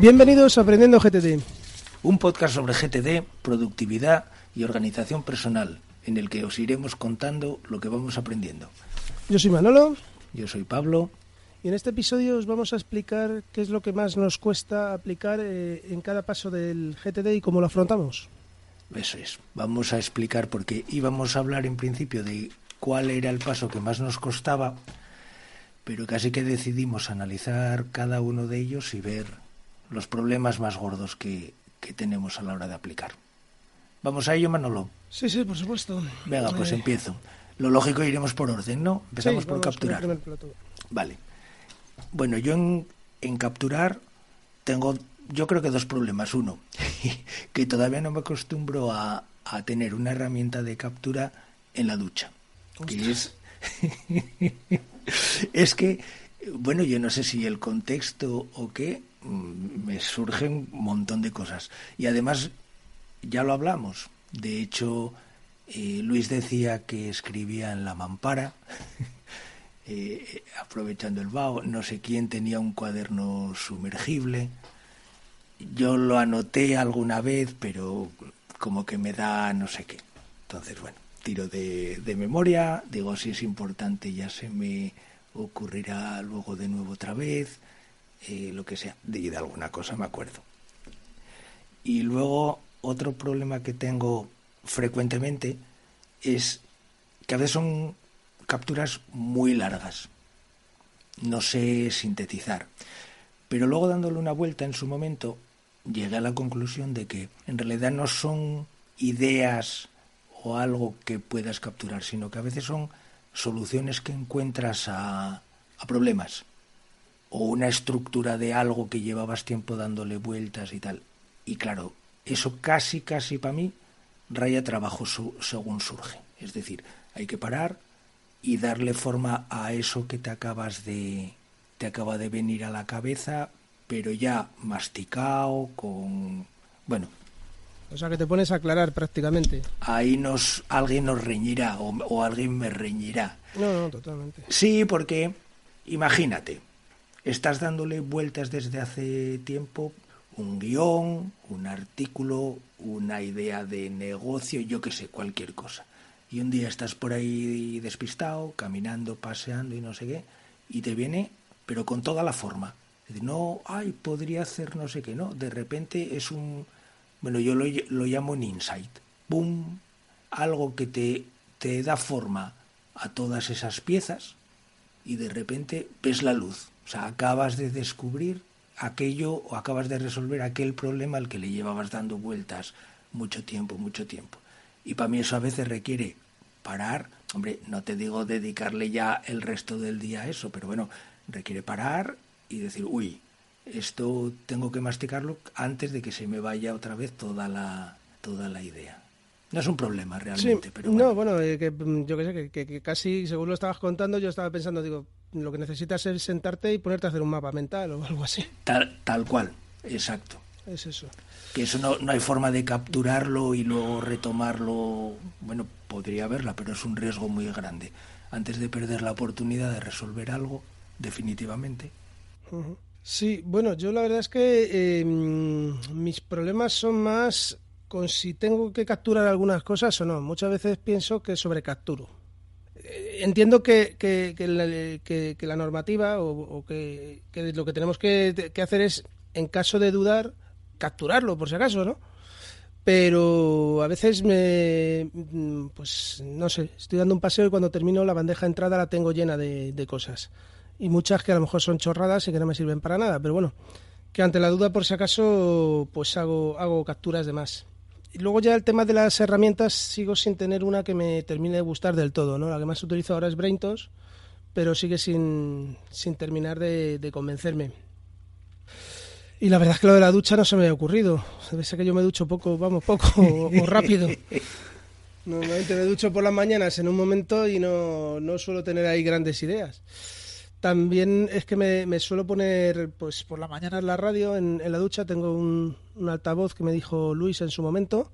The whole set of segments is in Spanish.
Bienvenidos a Aprendiendo GTD. Un podcast sobre GTD, productividad y organización personal, en el que os iremos contando lo que vamos aprendiendo. Yo soy Manolo Yo soy Pablo. y en este episodio os vamos a explicar qué es lo que más nos cuesta aplicar eh, en cada paso del GTD y cómo lo afrontamos. Eso es. Vamos a explicar porque íbamos a hablar en principio de cuál era el paso que más nos costaba, pero casi que decidimos analizar cada uno de ellos y ver los problemas más gordos que, que tenemos a la hora de aplicar. Vamos a ello, Manolo. Sí, sí, por supuesto. Venga, pues Eh, empiezo. Lo lógico iremos por orden, ¿no? Empezamos sí, por capturar. Vale. Bueno, yo en, en capturar tengo, yo creo que dos problemas. Uno, que todavía no me acostumbro a, a tener una herramienta de captura en la ducha. Que es, es que, bueno, yo no sé si el contexto o qué, me surgen un montón de cosas. Y además, ya lo hablamos. De hecho, eh, Luis decía que escribía en la mampara. eh, aprovechando el vaho, no sé quién tenía un cuaderno sumergible. Yo lo anoté alguna vez, pero como que me da no sé qué. Entonces, bueno, tiro de, de memoria, digo si es importante ya se me ocurrirá luego de nuevo otra vez, eh, lo que sea, de, alguna cosa me acuerdo. Y luego otro problema que tengo frecuentemente es que a veces son capturas muy largas. No sé sintetizar. Pero luego dándole una vuelta en su momento, llegué a la conclusión de que en realidad no son ideas o algo que puedas capturar, sino que a veces son soluciones que encuentras a problemas o una estructura de algo que llevabas tiempo dándole vueltas y tal. Y claro, eso casi, casi para mí raya trabajo su- según surge. Es decir, hay que parar y darle forma a eso que te acabas de te acaba de venir a la cabeza, pero ya masticado con bueno, O sea, que te pones a aclarar prácticamente. ahí nos alguien nos reñirá o, o alguien me reñirá. No, no, totalmente. Sí, porque imagínate, estás dándole vueltas desde hace tiempo un guion, un artículo, una idea de negocio, yo qué sé, cualquier cosa. Y un día estás por ahí despistado, caminando, paseando y no sé qué, y te viene, pero con toda la forma. No, ay, podría hacer no sé qué, no. De repente es un, bueno, yo lo, lo llamo un insight. ¡Bum! Algo que te, te da forma a todas esas piezas y de repente ves la luz. O sea, acabas de descubrir aquello o acabas de resolver aquel problema al que le llevabas dando vueltas mucho tiempo, mucho tiempo. Y para mí eso a veces requiere parar, hombre, no te digo dedicarle ya el resto del día a eso, pero bueno, requiere parar y decir, uy, esto tengo que masticarlo antes de que se me vaya otra vez toda la, toda la idea. No es un problema realmente, sí, pero no, bueno. bueno, eh, que, mm, yo qué sé, que, que- que casi, según lo estabas contando, yo estaba pensando, digo, lo que necesitas es sentarte y ponerte a hacer un mapa mental o algo así. Tal, tal cual, exacto. Es eso. que eso no, no hay forma de capturarlo y luego retomarlo. Bueno, podría haberla, pero es un riesgo muy grande. Antes de perder la oportunidad de resolver algo, definitivamente. Sí, bueno, yo la verdad es que eh, mm, mis problemas son más con si tengo que capturar algunas cosas o no. Muchas veces pienso que sobrecapturo. Entiendo que, que, que, la, normativa o, que, lo que tenemos que, hacer es, en caso de dudar, capturarlo, por si acaso, ¿no? Pero a veces me. Pues no sé, estoy dando un paseo y cuando termino la bandeja de entrada la tengo llena de, de cosas. Y muchas que a lo mejor son chorradas y que no me sirven para nada, pero bueno, que ante la duda, por si acaso, pues hago, hago capturas de más. Y luego ya el tema de las herramientas, sigo sin tener una que me termine de gustar del todo, ¿no? La que más utilizo ahora es Braintos, pero sigue sin, sin terminar de, convencerme. Y la verdad es que lo de la ducha no se me ha ocurrido. Debe ser que yo me ducho poco, vamos, poco o, rápido. Normalmente me ducho por las mañanas en un momento y no, no suelo tener ahí grandes ideas. También es que me, suelo poner, pues por la mañana en la radio, en, la ducha, tengo un, altavoz que me dijo Luis en su momento,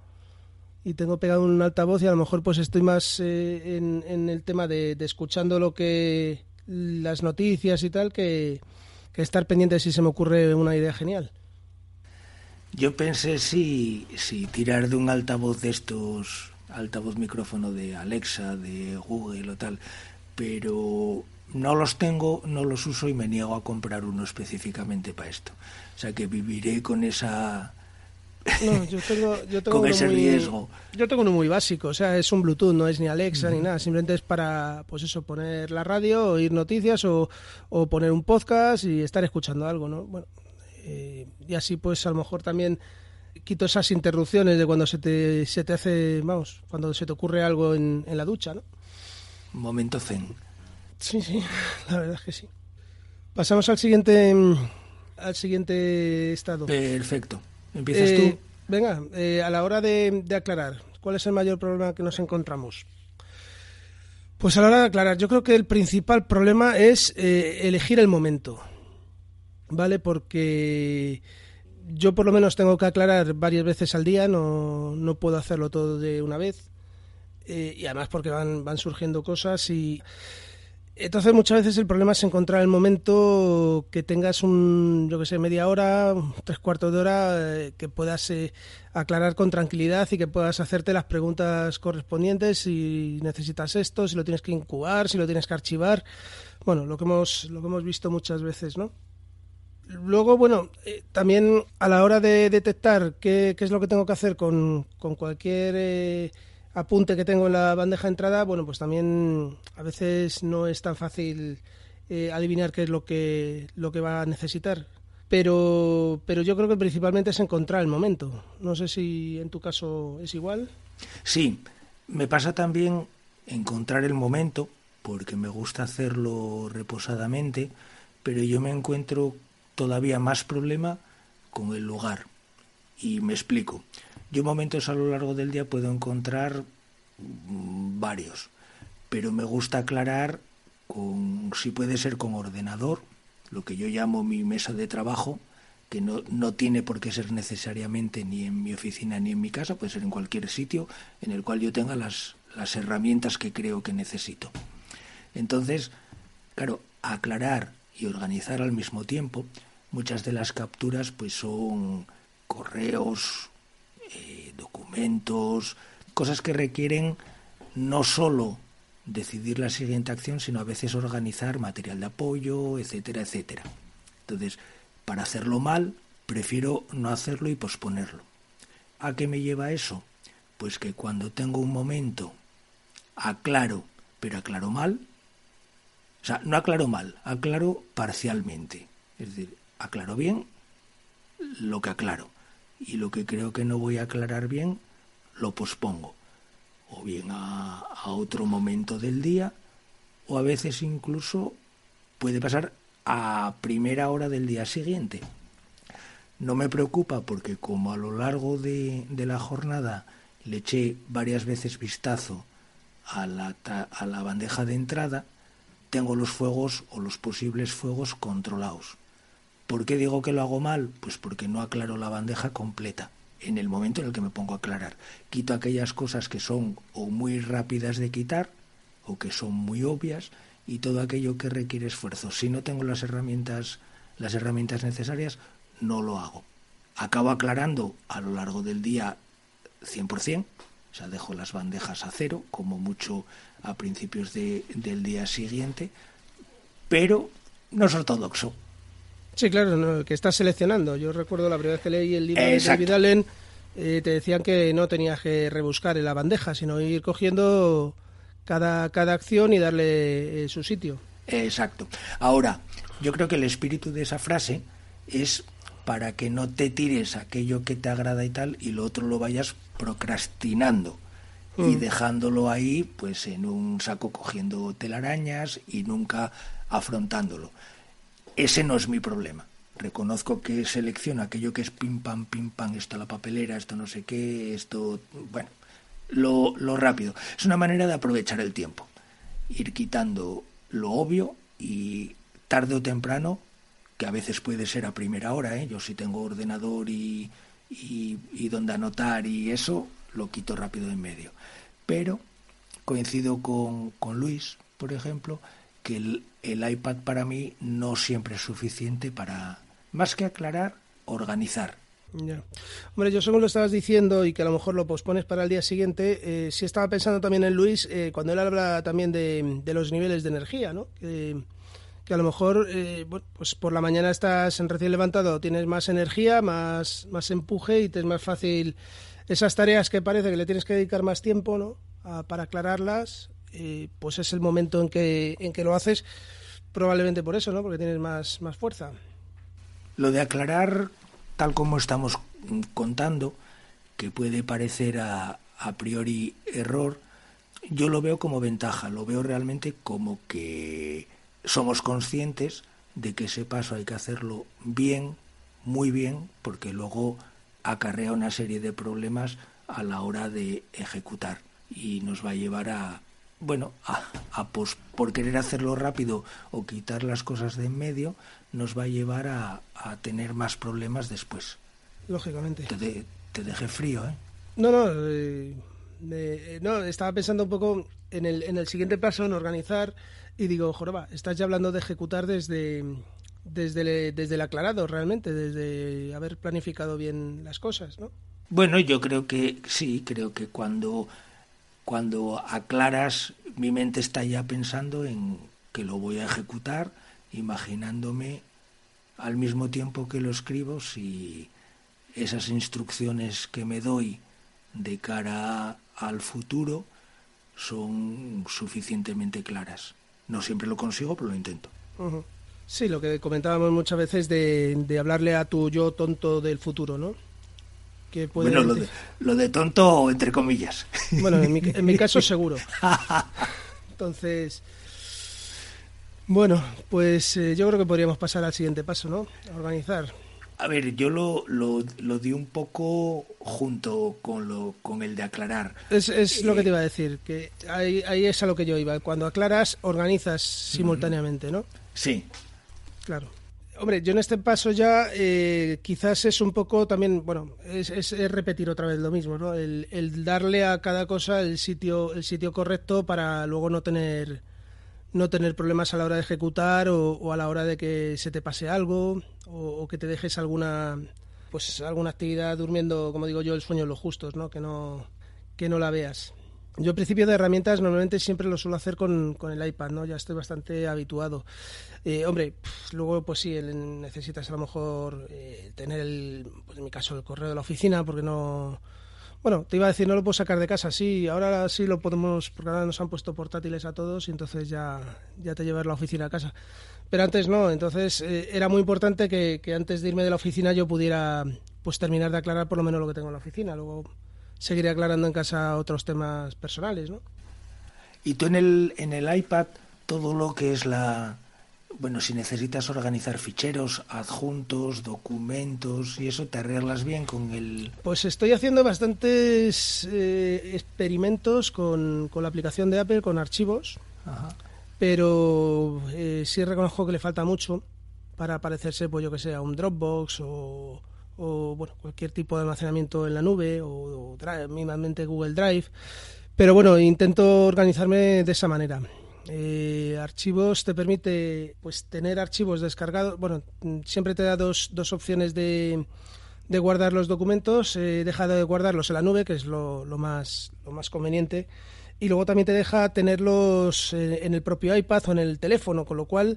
y tengo pegado un altavoz y a lo mejor pues estoy más eh, en, el tema de, escuchando lo que las noticias y tal que, estar pendiente si se me ocurre una idea genial. Yo pensé si, si tirar de un altavoz de estos, altavoz micrófono de Alexa, de Google o tal, pero no los tengo, no los uso y me niego a comprar uno específicamente para esto. O sea que viviré con esa... No, yo tengo, yo tengo con ese riesgo. Yo tengo uno muy básico, o sea, es un Bluetooth, no es ni Alexa ni nada, simplemente es para, pues eso, poner la radio, oír noticias o, o poner un podcast y estar escuchando algo, ¿no? Bueno, eh, y así pues a lo mejor también quito esas interrupciones de cuando se te, se te hace, vamos, cuando se te ocurre algo en, en la ducha, ¿no? Momento zen. Sí, sí, la verdad es que sí. Pasamos al siguiente al siguiente estado. Perfecto. Empiezas eh, tú. Venga, eh, a la hora de, aclarar, ¿cuál es el mayor problema que nos encontramos? Pues a la hora de aclarar, yo creo que el principal problema es eh, elegir el momento, ¿vale? Porque yo por lo menos tengo que aclarar varias veces al día, no, no puedo hacerlo todo de una vez. y además porque van, van surgiendo cosas y entonces muchas veces el problema es encontrar el momento que tengas un, yo que sé, media hora, tres cuartos de hora, eh, que puedas eh, aclarar con tranquilidad y que puedas hacerte las preguntas correspondientes si necesitas esto, si lo tienes que incubar, si lo tienes que archivar. Bueno, lo que hemos, lo que hemos visto muchas veces, ¿no? Luego, bueno, eh, también a la hora de detectar qué, qué, es lo que tengo que hacer con, con cualquier apunte que tengo en la bandeja de entrada, bueno, pues también a veces no es tan fácil eh, adivinar qué es lo que, lo que va a necesitar. Pero, pero yo creo que principalmente es encontrar el momento. No sé si en tu caso es igual. Sí, me pasa también encontrar el momento, porque me gusta hacerlo reposadamente, pero yo me encuentro todavía más problema con el lugar. Y me explico. Yo momentos a lo largo del día puedo encontrar mm, varios, pero me gusta aclarar con, si puede ser con ordenador, lo que yo llamo mi mesa de trabajo, que no, no tiene por qué ser necesariamente ni en mi oficina ni en mi casa, puede ser en cualquier sitio en el cual yo tenga las, las herramientas que creo que necesito. Entonces, claro, aclarar y organizar al mismo tiempo, muchas de las capturas pues son correos, documentos, cosas que requieren no solo decidir la siguiente acción, sino a veces organizar material de apoyo, etcétera, etcétera. Entonces, para hacerlo mal, prefiero no hacerlo y posponerlo. ¿A qué me lleva eso? Pues que cuando tengo un momento, aclaro, pero aclaro mal, o sea, no aclaro mal, aclaro parcialmente. Es decir, aclaro bien lo que aclaro y lo que creo que no voy a aclarar bien, lo pospongo. O bien a, otro momento del día, o a veces incluso puede pasar a primera hora del día siguiente. No me preocupa porque como a lo largo de, la jornada le eché varias veces vistazo a la bandeja de entrada, tengo los fuegos o los posibles fuegos controlados. ¿Por qué digo que lo hago mal? Pues porque no aclaro la bandeja completa en el momento en el que me pongo a aclarar. Quito aquellas cosas que son o muy rápidas de quitar o que son muy obvias y todo aquello que requiere esfuerzo. Si no tengo las herramientas, las herramientas necesarias, no lo hago. Acabo aclarando a lo largo del día 100%, o sea, dejo las bandejas a cero, como mucho a principios de, del día siguiente, pero no es ortodoxo. Sí, claro, que estás seleccionando. Yo recuerdo la primera vez que leí el libro de David Allen, eh, te decían que no tenías que rebuscar en la bandeja, sino ir cogiendo cada, cada acción y darle eh, su sitio. Exacto. Ahora, yo creo que el espíritu de esa frase es para que no te tires aquello que te agrada y tal y lo otro lo vayas procrastinando y mm. dejándolo ahí pues en un saco cogiendo telarañas y nunca afrontándolo. Ese no es mi problema. Reconozco que selecciono aquello que es pim pam, pim pam, esto la papelera, esto no sé qué, esto, bueno, lo, lo rápido. Es una manera de aprovechar el tiempo. Ir quitando lo obvio y tarde o temprano, que a veces puede ser a primera hora, ¿eh? yo si tengo ordenador y, y, y donde anotar y eso, lo quito rápido en medio. Pero coincido con, con Luis, por ejemplo, que el, iPad para mí no siempre es suficiente para, más que aclarar, organizar. Ya. Hombre, yo según lo estabas diciendo y que a lo mejor lo pospones para el día siguiente, eh, sí estaba pensando también en Luis eh, cuando él habla también de, los niveles de energía, ¿no? Que, a lo mejor eh, pues por la mañana estás recién levantado, tienes más energía, más, más empuje y te es más fácil esas tareas que parece que le tienes que dedicar más tiempo, ¿no? para aclararlas, pues es el momento en que, en que lo haces, probablemente por eso, ¿no? Porque tienes más, más fuerza. Lo de aclarar, tal como estamos contando, que puede parecer a, a priori error, yo lo veo como ventaja, lo veo realmente como que somos conscientes de que ese paso hay que hacerlo bien, muy bien, porque luego acarrea una serie de problemas a la hora de ejecutar y nos va a llevar a, bueno, a, por querer hacerlo rápido o quitar las cosas de en medio, nos va a llevar a, a tener más problemas después. Lógicamente. Te, te dejé frío, ¿eh? No, no, eh, eh, no, estaba pensando un poco en el, en el siguiente paso, en organizar, y digo, Joroba, estás ya hablando de ejecutar desde, desde, desde el aclarado, realmente, desde haber planificado bien las cosas, ¿no? Bueno, yo creo que sí, creo que cuando cuando aclaras, mi mente está ya pensando en que lo voy a ejecutar, imaginándome al mismo tiempo que lo escribo si esas instrucciones que me doy de cara al futuro son suficientemente claras. No siempre lo consigo, pero lo intento. Sí, lo que comentábamos muchas veces de, de hablarle a tu yo tonto del futuro, ¿no? Bueno, lo de, tonto, entre comillas. Bueno, en mi, en mi caso seguro. Entonces, bueno, pues eh, yo creo que podríamos pasar al siguiente paso, ¿no? A organizar. A ver, yo lo, lo, lo, di un poco junto con, lo, con el de aclarar. Es, es lo que te iba a decir, que ahí, ahí es a lo que yo iba. Cuando aclaras, organizas simultáneamente, ¿no? Sí. Claro. Hombre, yo en este paso ya eh, quizás es un poco también, bueno, es, es, repetir otra vez lo mismo, ¿no? El, el, darle a cada cosa el sitio, el sitio correcto para luego no tener, no tener problemas a la hora de ejecutar o, a la hora de que se te pase algo o, o, que te dejes alguna, pues alguna actividad durmiendo, como digo yo, el sueño de los justos, ¿no? Que no, que no la veas. Yo al principio de herramientas normalmente siempre lo suelo hacer con, con el iPad, ¿no? Ya estoy bastante habituado. Eh, hombre, luego pues sí, necesitas a lo mejor eh, tener el, pues en mi caso el correo de la oficina porque no... Bueno, te iba a decir, no lo puedo sacar de casa, sí, ahora sí lo podemos, porque ahora nos han puesto portátiles a todos y entonces ya, ya te llevas la oficina a casa. Pero antes no, entonces eh, era muy importante que, que antes de irme de la oficina yo pudiera pues terminar de aclarar por lo menos lo que tengo en la oficina. Luego seguiré aclarando en casa otros temas personales, ¿no? Y tú en el, en el iPad, todo lo que es la... Bueno, si necesitas organizar ficheros, adjuntos, documentos y eso, ¿te arreglas bien con el...? Pues estoy haciendo bastantes eh, experimentos con, con, la aplicación de Apple, con archivos, Ajá. pero eh, sí reconozco que le falta mucho para parecerse, pues yo que sé, a un Dropbox o o bueno, cualquier tipo de almacenamiento en la nube o, o drive, mismamente Google Drive. Pero bueno, intento organizarme de esa manera. Eh, archivos te permite pues tener archivos descargados. Bueno, siempre te da dos, dos opciones de, de guardar los documentos, he dejado de guardarlos en la nube, que es lo, lo, más, lo más conveniente, y luego también te deja tenerlos eh, en el propio iPad o en el teléfono, con lo cual,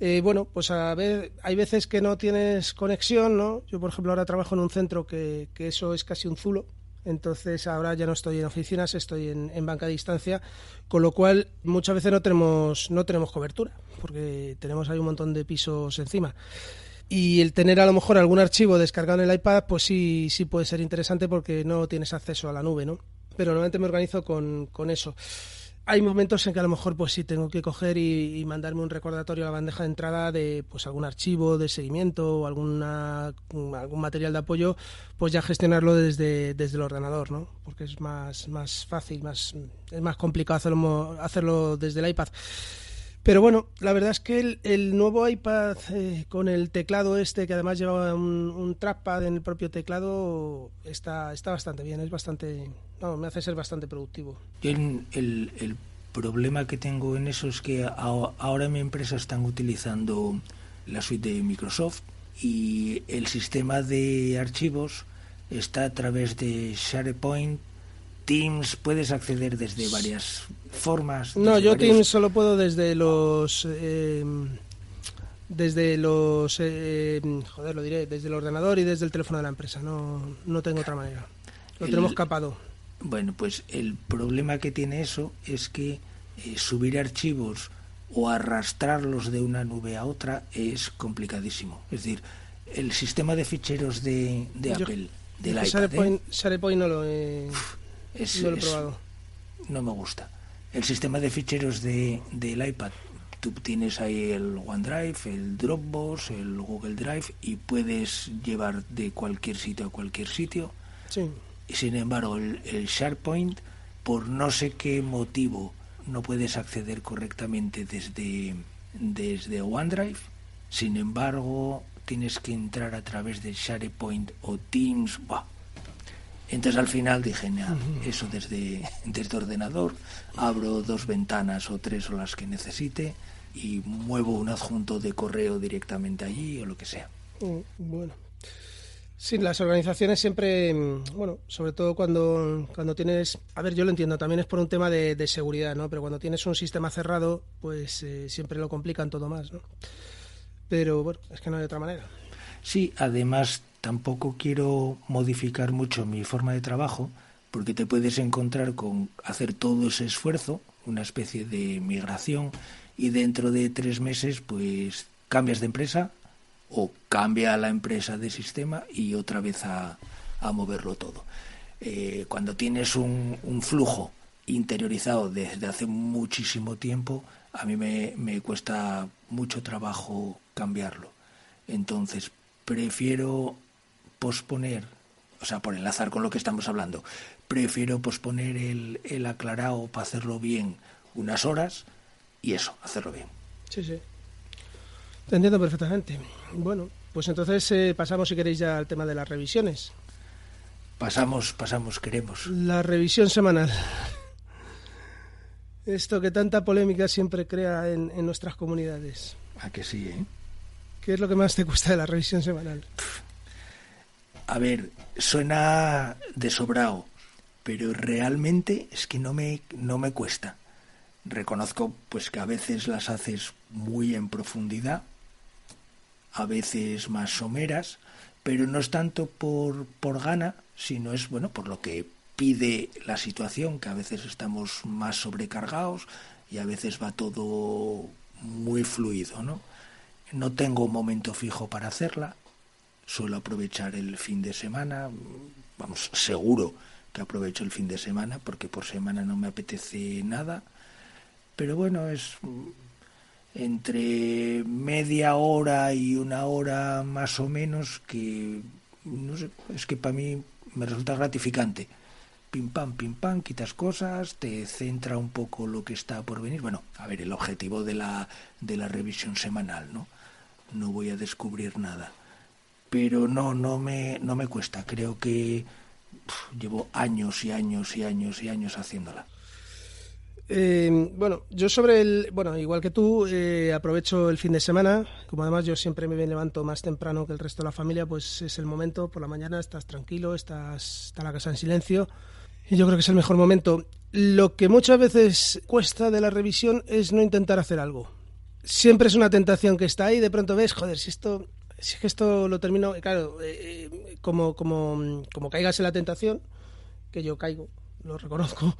eh, bueno, pues a ver, hay veces que no tienes conexión, ¿no? Yo, por ejemplo, ahora trabajo en un centro que, que eso es casi un zulo, entonces ahora ya no estoy en oficinas, estoy en, en, banca a distancia, con lo cual muchas veces no tenemos, no tenemos cobertura, porque tenemos ahí un montón de pisos encima. Y el tener a lo mejor algún archivo descargado en el iPad, pues sí, sí puede ser interesante porque no tienes acceso a la nube, ¿no? Pero normalmente me organizo con, con eso. Hay momentos en que a lo mejor pues sí tengo que coger y, y, mandarme un recordatorio a la bandeja de entrada de pues algún archivo de seguimiento o alguna algún material de apoyo pues ya gestionarlo desde, desde el ordenador no porque es más más fácil más es más complicado hacerlo hacerlo desde el iPad pero bueno, la verdad es que el, nuevo iPad eh, con el teclado este, que además lleva un, un, trackpad en el propio teclado, está, está bastante bien, es bastante, no, me hace ser bastante productivo. El, el, el problema que tengo en eso es que ahora en mi empresa están utilizando la suite de Microsoft y el sistema de archivos está a través de SharePoint Teams puedes acceder desde varias formas. No, yo varios... Teams solo puedo desde los eh, desde los eh, joder, lo diré, desde el ordenador y desde el teléfono de la empresa. No, no tengo otra manera. Lo el, tenemos capado. Bueno, pues el problema que tiene eso es que eh, subir archivos o arrastrarlos de una nube a otra es complicadísimo. Es decir, el sistema de ficheros de, de yo, Apple, del iPad. SharePoint, ¿eh? SharePoint no lo he... Es, no lo he probado. No me gusta. El sistema de ficheros de, del iPad, tú tienes ahí el OneDrive, el Dropbox, el Google Drive y puedes llevar de cualquier sitio a cualquier sitio. Sí. Y sin embargo, el, el SharePoint, por no sé qué motivo, no puedes acceder correctamente desde, desde OneDrive. Sin embargo, tienes que entrar a través de SharePoint o Teams. Bah, entonces al final dije, nah, eso desde, desde ordenador, abro dos ventanas o tres o las que necesite y muevo un adjunto de correo directamente allí o lo que sea. Bueno. Sí, las organizaciones siempre, bueno, sobre todo cuando, cuando tienes, a ver, yo lo entiendo, también es por un tema de, de seguridad, ¿no? Pero cuando tienes un sistema cerrado, pues eh, siempre lo complican todo más, ¿no? Pero bueno, es que no hay otra manera. Sí, además tampoco quiero modificar mucho mi forma de trabajo porque te puedes encontrar con hacer todo ese esfuerzo, una especie de migración, y dentro de tres meses pues cambias de empresa o cambia la empresa de sistema y otra vez a, a moverlo todo. Eh, cuando tienes un, un, flujo interiorizado desde hace muchísimo tiempo, a mí me, me cuesta mucho trabajo cambiarlo. Entonces, prefiero posponer, o sea, por enlazar con lo que estamos hablando, prefiero posponer el, el aclarado para hacerlo bien unas horas y eso, hacerlo bien. Sí, sí. Te entiendo perfectamente. Bueno, pues entonces eh, pasamos, si queréis, ya al tema de las revisiones. Pasamos, pasamos, queremos. La revisión semanal. Esto que tanta polémica siempre crea en, en nuestras comunidades. ¿A que sí, eh? ¿Qué es lo que más te cuesta de la revisión semanal? A ver, suena de sobrado, pero realmente es que no me, no me cuesta. Reconozco pues que a veces las haces muy en profundidad, a veces más someras, pero no es tanto por, por gana, sino es bueno por lo que pide la situación, que a veces estamos más sobrecargados y a veces va todo muy fluido, ¿no? No tengo un momento fijo para hacerla, suelo aprovechar el fin de semana, vamos, seguro que aprovecho el fin de semana porque por semana no me apetece nada, pero bueno, es entre media hora y una hora más o menos que no sé, es que para mí me resulta gratificante. Pim pam, pim pam, quitas cosas, te centra un poco lo que está por venir. Bueno, a ver, el objetivo de la, de la revisión semanal, ¿no? No voy a descubrir nada. Pero no, no me, no me cuesta. Creo que llevo años y años y años y años haciéndola. Eh, bueno, yo sobre el. Bueno, igual que tú, eh, aprovecho el fin de semana. Como además yo siempre me levanto más temprano que el resto de la familia, pues es el momento. Por la mañana estás tranquilo, estás, está la casa en silencio. Y yo creo que es el mejor momento. Lo que muchas veces cuesta de la revisión es no intentar hacer algo. Siempre es una tentación que está ahí. De pronto ves, joder, si esto. Si es que esto lo termino. Claro, eh, como, como, como caigas en la tentación, que yo caigo, lo reconozco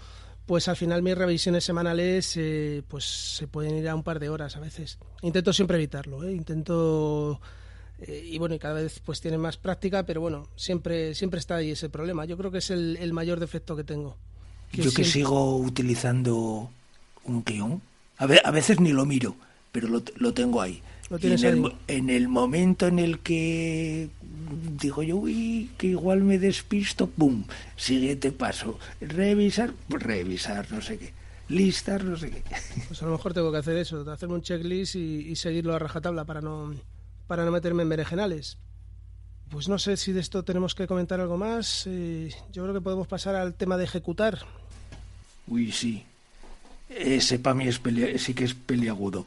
pues al final mis revisiones semanales eh, pues se pueden ir a un par de horas a veces. Intento siempre evitarlo, ¿eh? intento eh, y bueno, y cada vez pues tiene más práctica, pero bueno, siempre siempre está ahí ese problema. Yo creo que es el, mayor defecto que tengo. Yo que sigo utilizando un guion, a, a veces ni lo miro, pero lo, lo tengo ahí. En, el, momento en el que digo yo, uy, que igual me despisto, ¡pum! Siguiente paso. Revisar, revisar, no sé qué. Listar, no sé qué. Pues a lo mejor tengo que hacer eso, hacerme un checklist y, seguirlo a rajatabla para no, para no meterme en berenjenales. Pues no sé si de esto tenemos que comentar algo más. Eh, yo creo que podemos pasar al tema de ejecutar. Uy, sí. Ese para mí es sí que es peliagudo.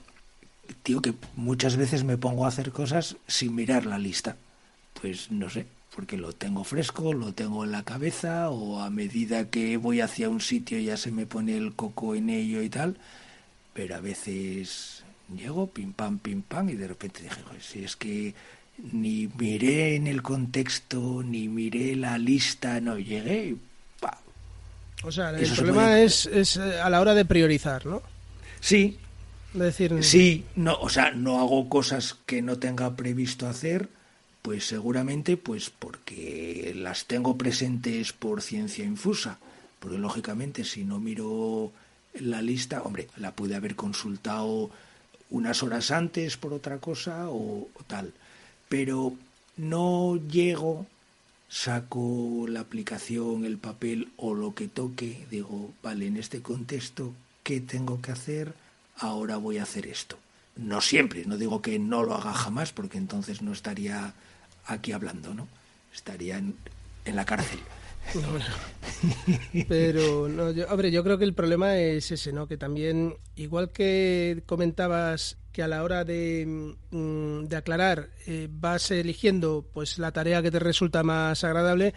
Tío, que muchas veces me pongo a hacer cosas sin mirar la lista. Pues no sé, porque lo tengo fresco, lo tengo en la cabeza o a medida que voy hacia un sitio ya se me pone el coco en ello y tal, pero a veces llego, pim pam, pim pam y de repente dije, si es que ni miré en el contexto, ni miré la lista, no llegué y pa. O sea, el problema es, es eh, a la hora de priorizar, ¿no? Sí. Sí, no, o sea, no hago cosas que no tenga previsto hacer, pues seguramente pues porque las tengo presentes por ciencia infusa, porque lógicamente si no miro la lista, hombre, la pude haber consultado unas horas antes por otra cosa o, tal, pero no llego, saco la aplicación, el papel o lo que toque, digo, vale, en este contexto, ¿qué tengo que hacer? Ahora voy a hacer esto. No siempre, no digo que no lo haga jamás, porque entonces no estaría aquí hablando, ¿no? Estaría en, la cárcel. Pero, no, yo, hombre, yo creo que el problema es ese, ¿no? Que también, igual que comentabas que a la hora de, mm, de aclarar eh, vas eligiendo pues la tarea que te resulta más agradable,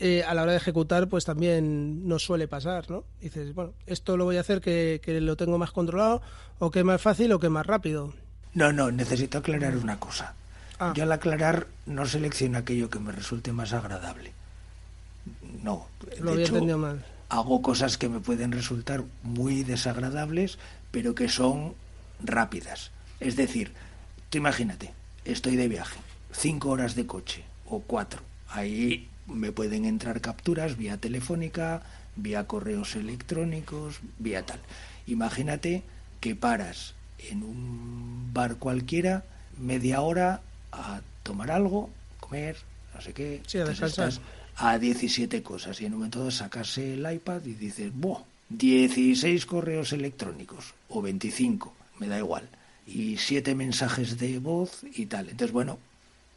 eh, a la hora de ejecutar pues también nos suele pasar, ¿no? Dices, bueno, esto lo voy a hacer que, que lo tengo más controlado, o que es más fácil o que es más rápido. No, no, necesito aclarar una cosa. Ah. Yo al aclarar no selecciono aquello que me resulte más agradable. No, Lo de hecho, mal. hago cosas que me pueden resultar muy desagradables, pero que son rápidas. Es decir, tú imagínate, estoy de viaje, cinco horas de coche o cuatro. Ahí me pueden entrar capturas vía telefónica, vía correos electrónicos, vía tal. Imagínate que paras en un bar cualquiera media hora a tomar algo, comer, no sé qué. Sí, a descansar. A 17 cosas y en un momento de sacarse el iPad y dices, ¡buah! 16 correos electrónicos o 25, me da igual. Y 7 mensajes de voz y tal. Entonces, bueno,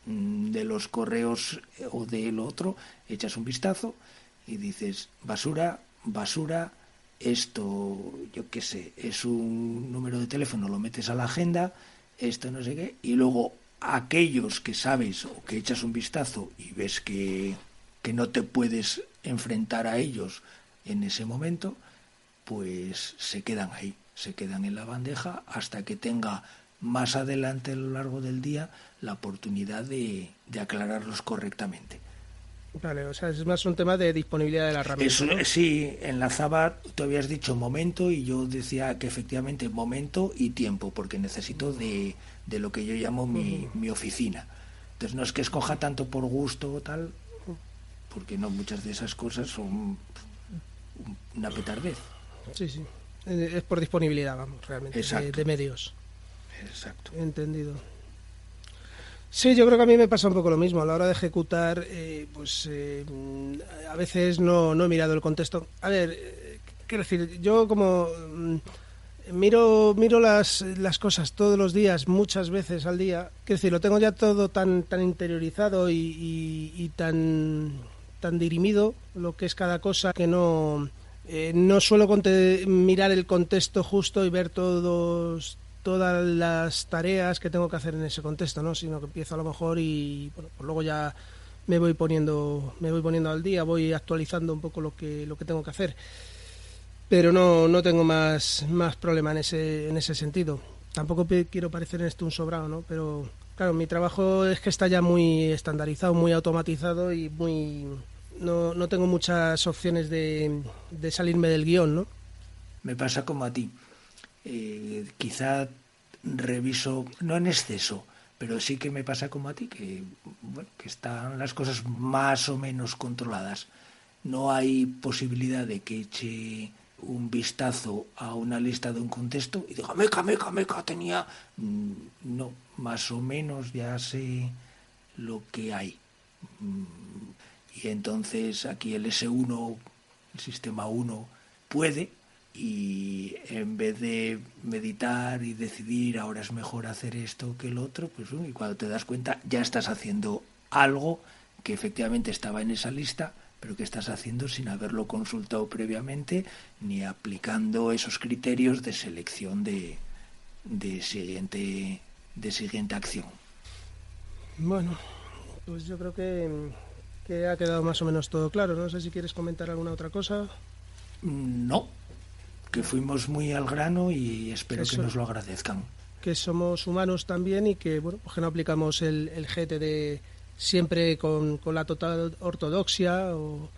de los correos eh, o del otro, echas un vistazo y dices, basura, basura, esto, yo qué sé, es un número de teléfono, lo metes a la agenda, esto no sé qué, y luego aquellos que sabes o que echas un vistazo y ves que, que no te puedes enfrentar a ellos en ese momento, pues se quedan ahí, se quedan en la bandeja hasta que tenga más adelante a lo largo del día la oportunidad de, de aclararlos correctamente. Vale, o sea, es más un tema de disponibilidad de la herramienta. Sí, enlazaba, tú habías dicho momento y yo decía que efectivamente momento y tiempo, porque necesito de, de lo que yo llamo mi, mi, oficina. Entonces no es que escoja tanto por gusto o tal, porque no, muchas de esas cosas son una petardez. Sí, sí. Es por disponibilidad, vamos, realmente, de, de, medios. Exacto. Entendido. Sí, yo creo que a mí me pasa un poco lo mismo. A la hora de ejecutar, eh, pues eh, a veces no, no, he mirado el contexto. A ver, eh, quiero decir, yo como mm, miro miro las, las cosas todos los días, muchas veces al día, quiero decir, lo tengo ya todo tan, tan interiorizado y, y, tan, tan dirimido lo que es cada cosa que no Eh, no suelo mirar el contexto justo y ver todos todas las tareas que tengo que hacer en ese contexto, ¿no? Sino que empiezo a lo mejor y bueno, pues luego ya me voy poniendo me voy poniendo al día, voy actualizando un poco lo que lo que tengo que hacer. Pero no, no tengo más más problema en ese en ese sentido. Tampoco quiero parecer en esto un sobrado, ¿no? Pero claro, mi trabajo es que está ya muy estandarizado, muy automatizado y muy no, no tengo muchas opciones de, de salirme del guion, ¿no? Me pasa como a ti. Eh, quizá reviso, no en exceso, pero sí que me pasa como a ti, que, bueno, que están las cosas más o menos controladas. No hay posibilidad de que eche un vistazo a una lista de un contexto y diga, meca, meca, meca, tenía... Mm, no, más o menos ya sé lo que hay. Mm, y entonces aquí el S1, el sistema 1, puede y en vez de meditar y decidir ahora es mejor hacer esto que el otro, pues y cuando te das cuenta ya estás haciendo algo que efectivamente estaba en esa lista, pero que estás haciendo sin haberlo consultado previamente ni aplicando esos criterios de selección de, de siguiente de siguiente acción. Bueno, pues yo creo que, que ha quedado más o menos todo claro. No sé si quieres comentar alguna otra cosa. No, que fuimos muy al grano y espero que nos lo agradezcan. Que somos humanos también y que, bueno, pues que no aplicamos el, el GTD siempre con, con, la total ortodoxia o,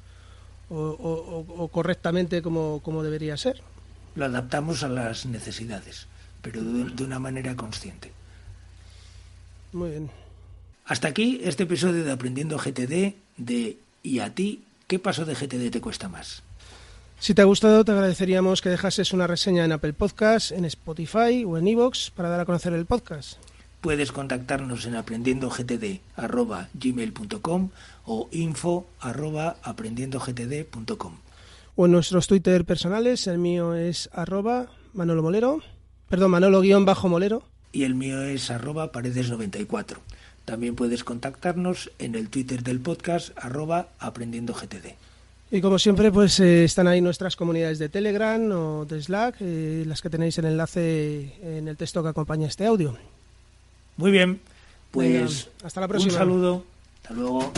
o, correctamente como, como, debería ser. Lo adaptamos a las necesidades, pero de, de una manera consciente. Muy bien. Hasta aquí este episodio de Aprendiendo GTD de ¿Y a ti qué paso de GTD te cuesta más? Si te ha gustado, te agradeceríamos que dejases una reseña en Apple Podcast, en Spotify o en Evox para dar a conocer el podcast. Puedes contactarnos en aprendiendogtd.gmail.com o info.aprendiendogtd.com O en nuestros Twitter personales, el mío es arroba Manolo Molero, perdón, Manolo-Molero. Y el mío es arroba paredes94. También puedes contactarnos en el Twitter del podcast arroba aprendiendogtd. Y como siempre, pues eh, están ahí nuestras comunidades de Telegram o de Slack, eh, las que tenéis el enlace en el texto que acompaña este audio. Muy bien, pues hasta la próxima. Un saludo, hasta luego.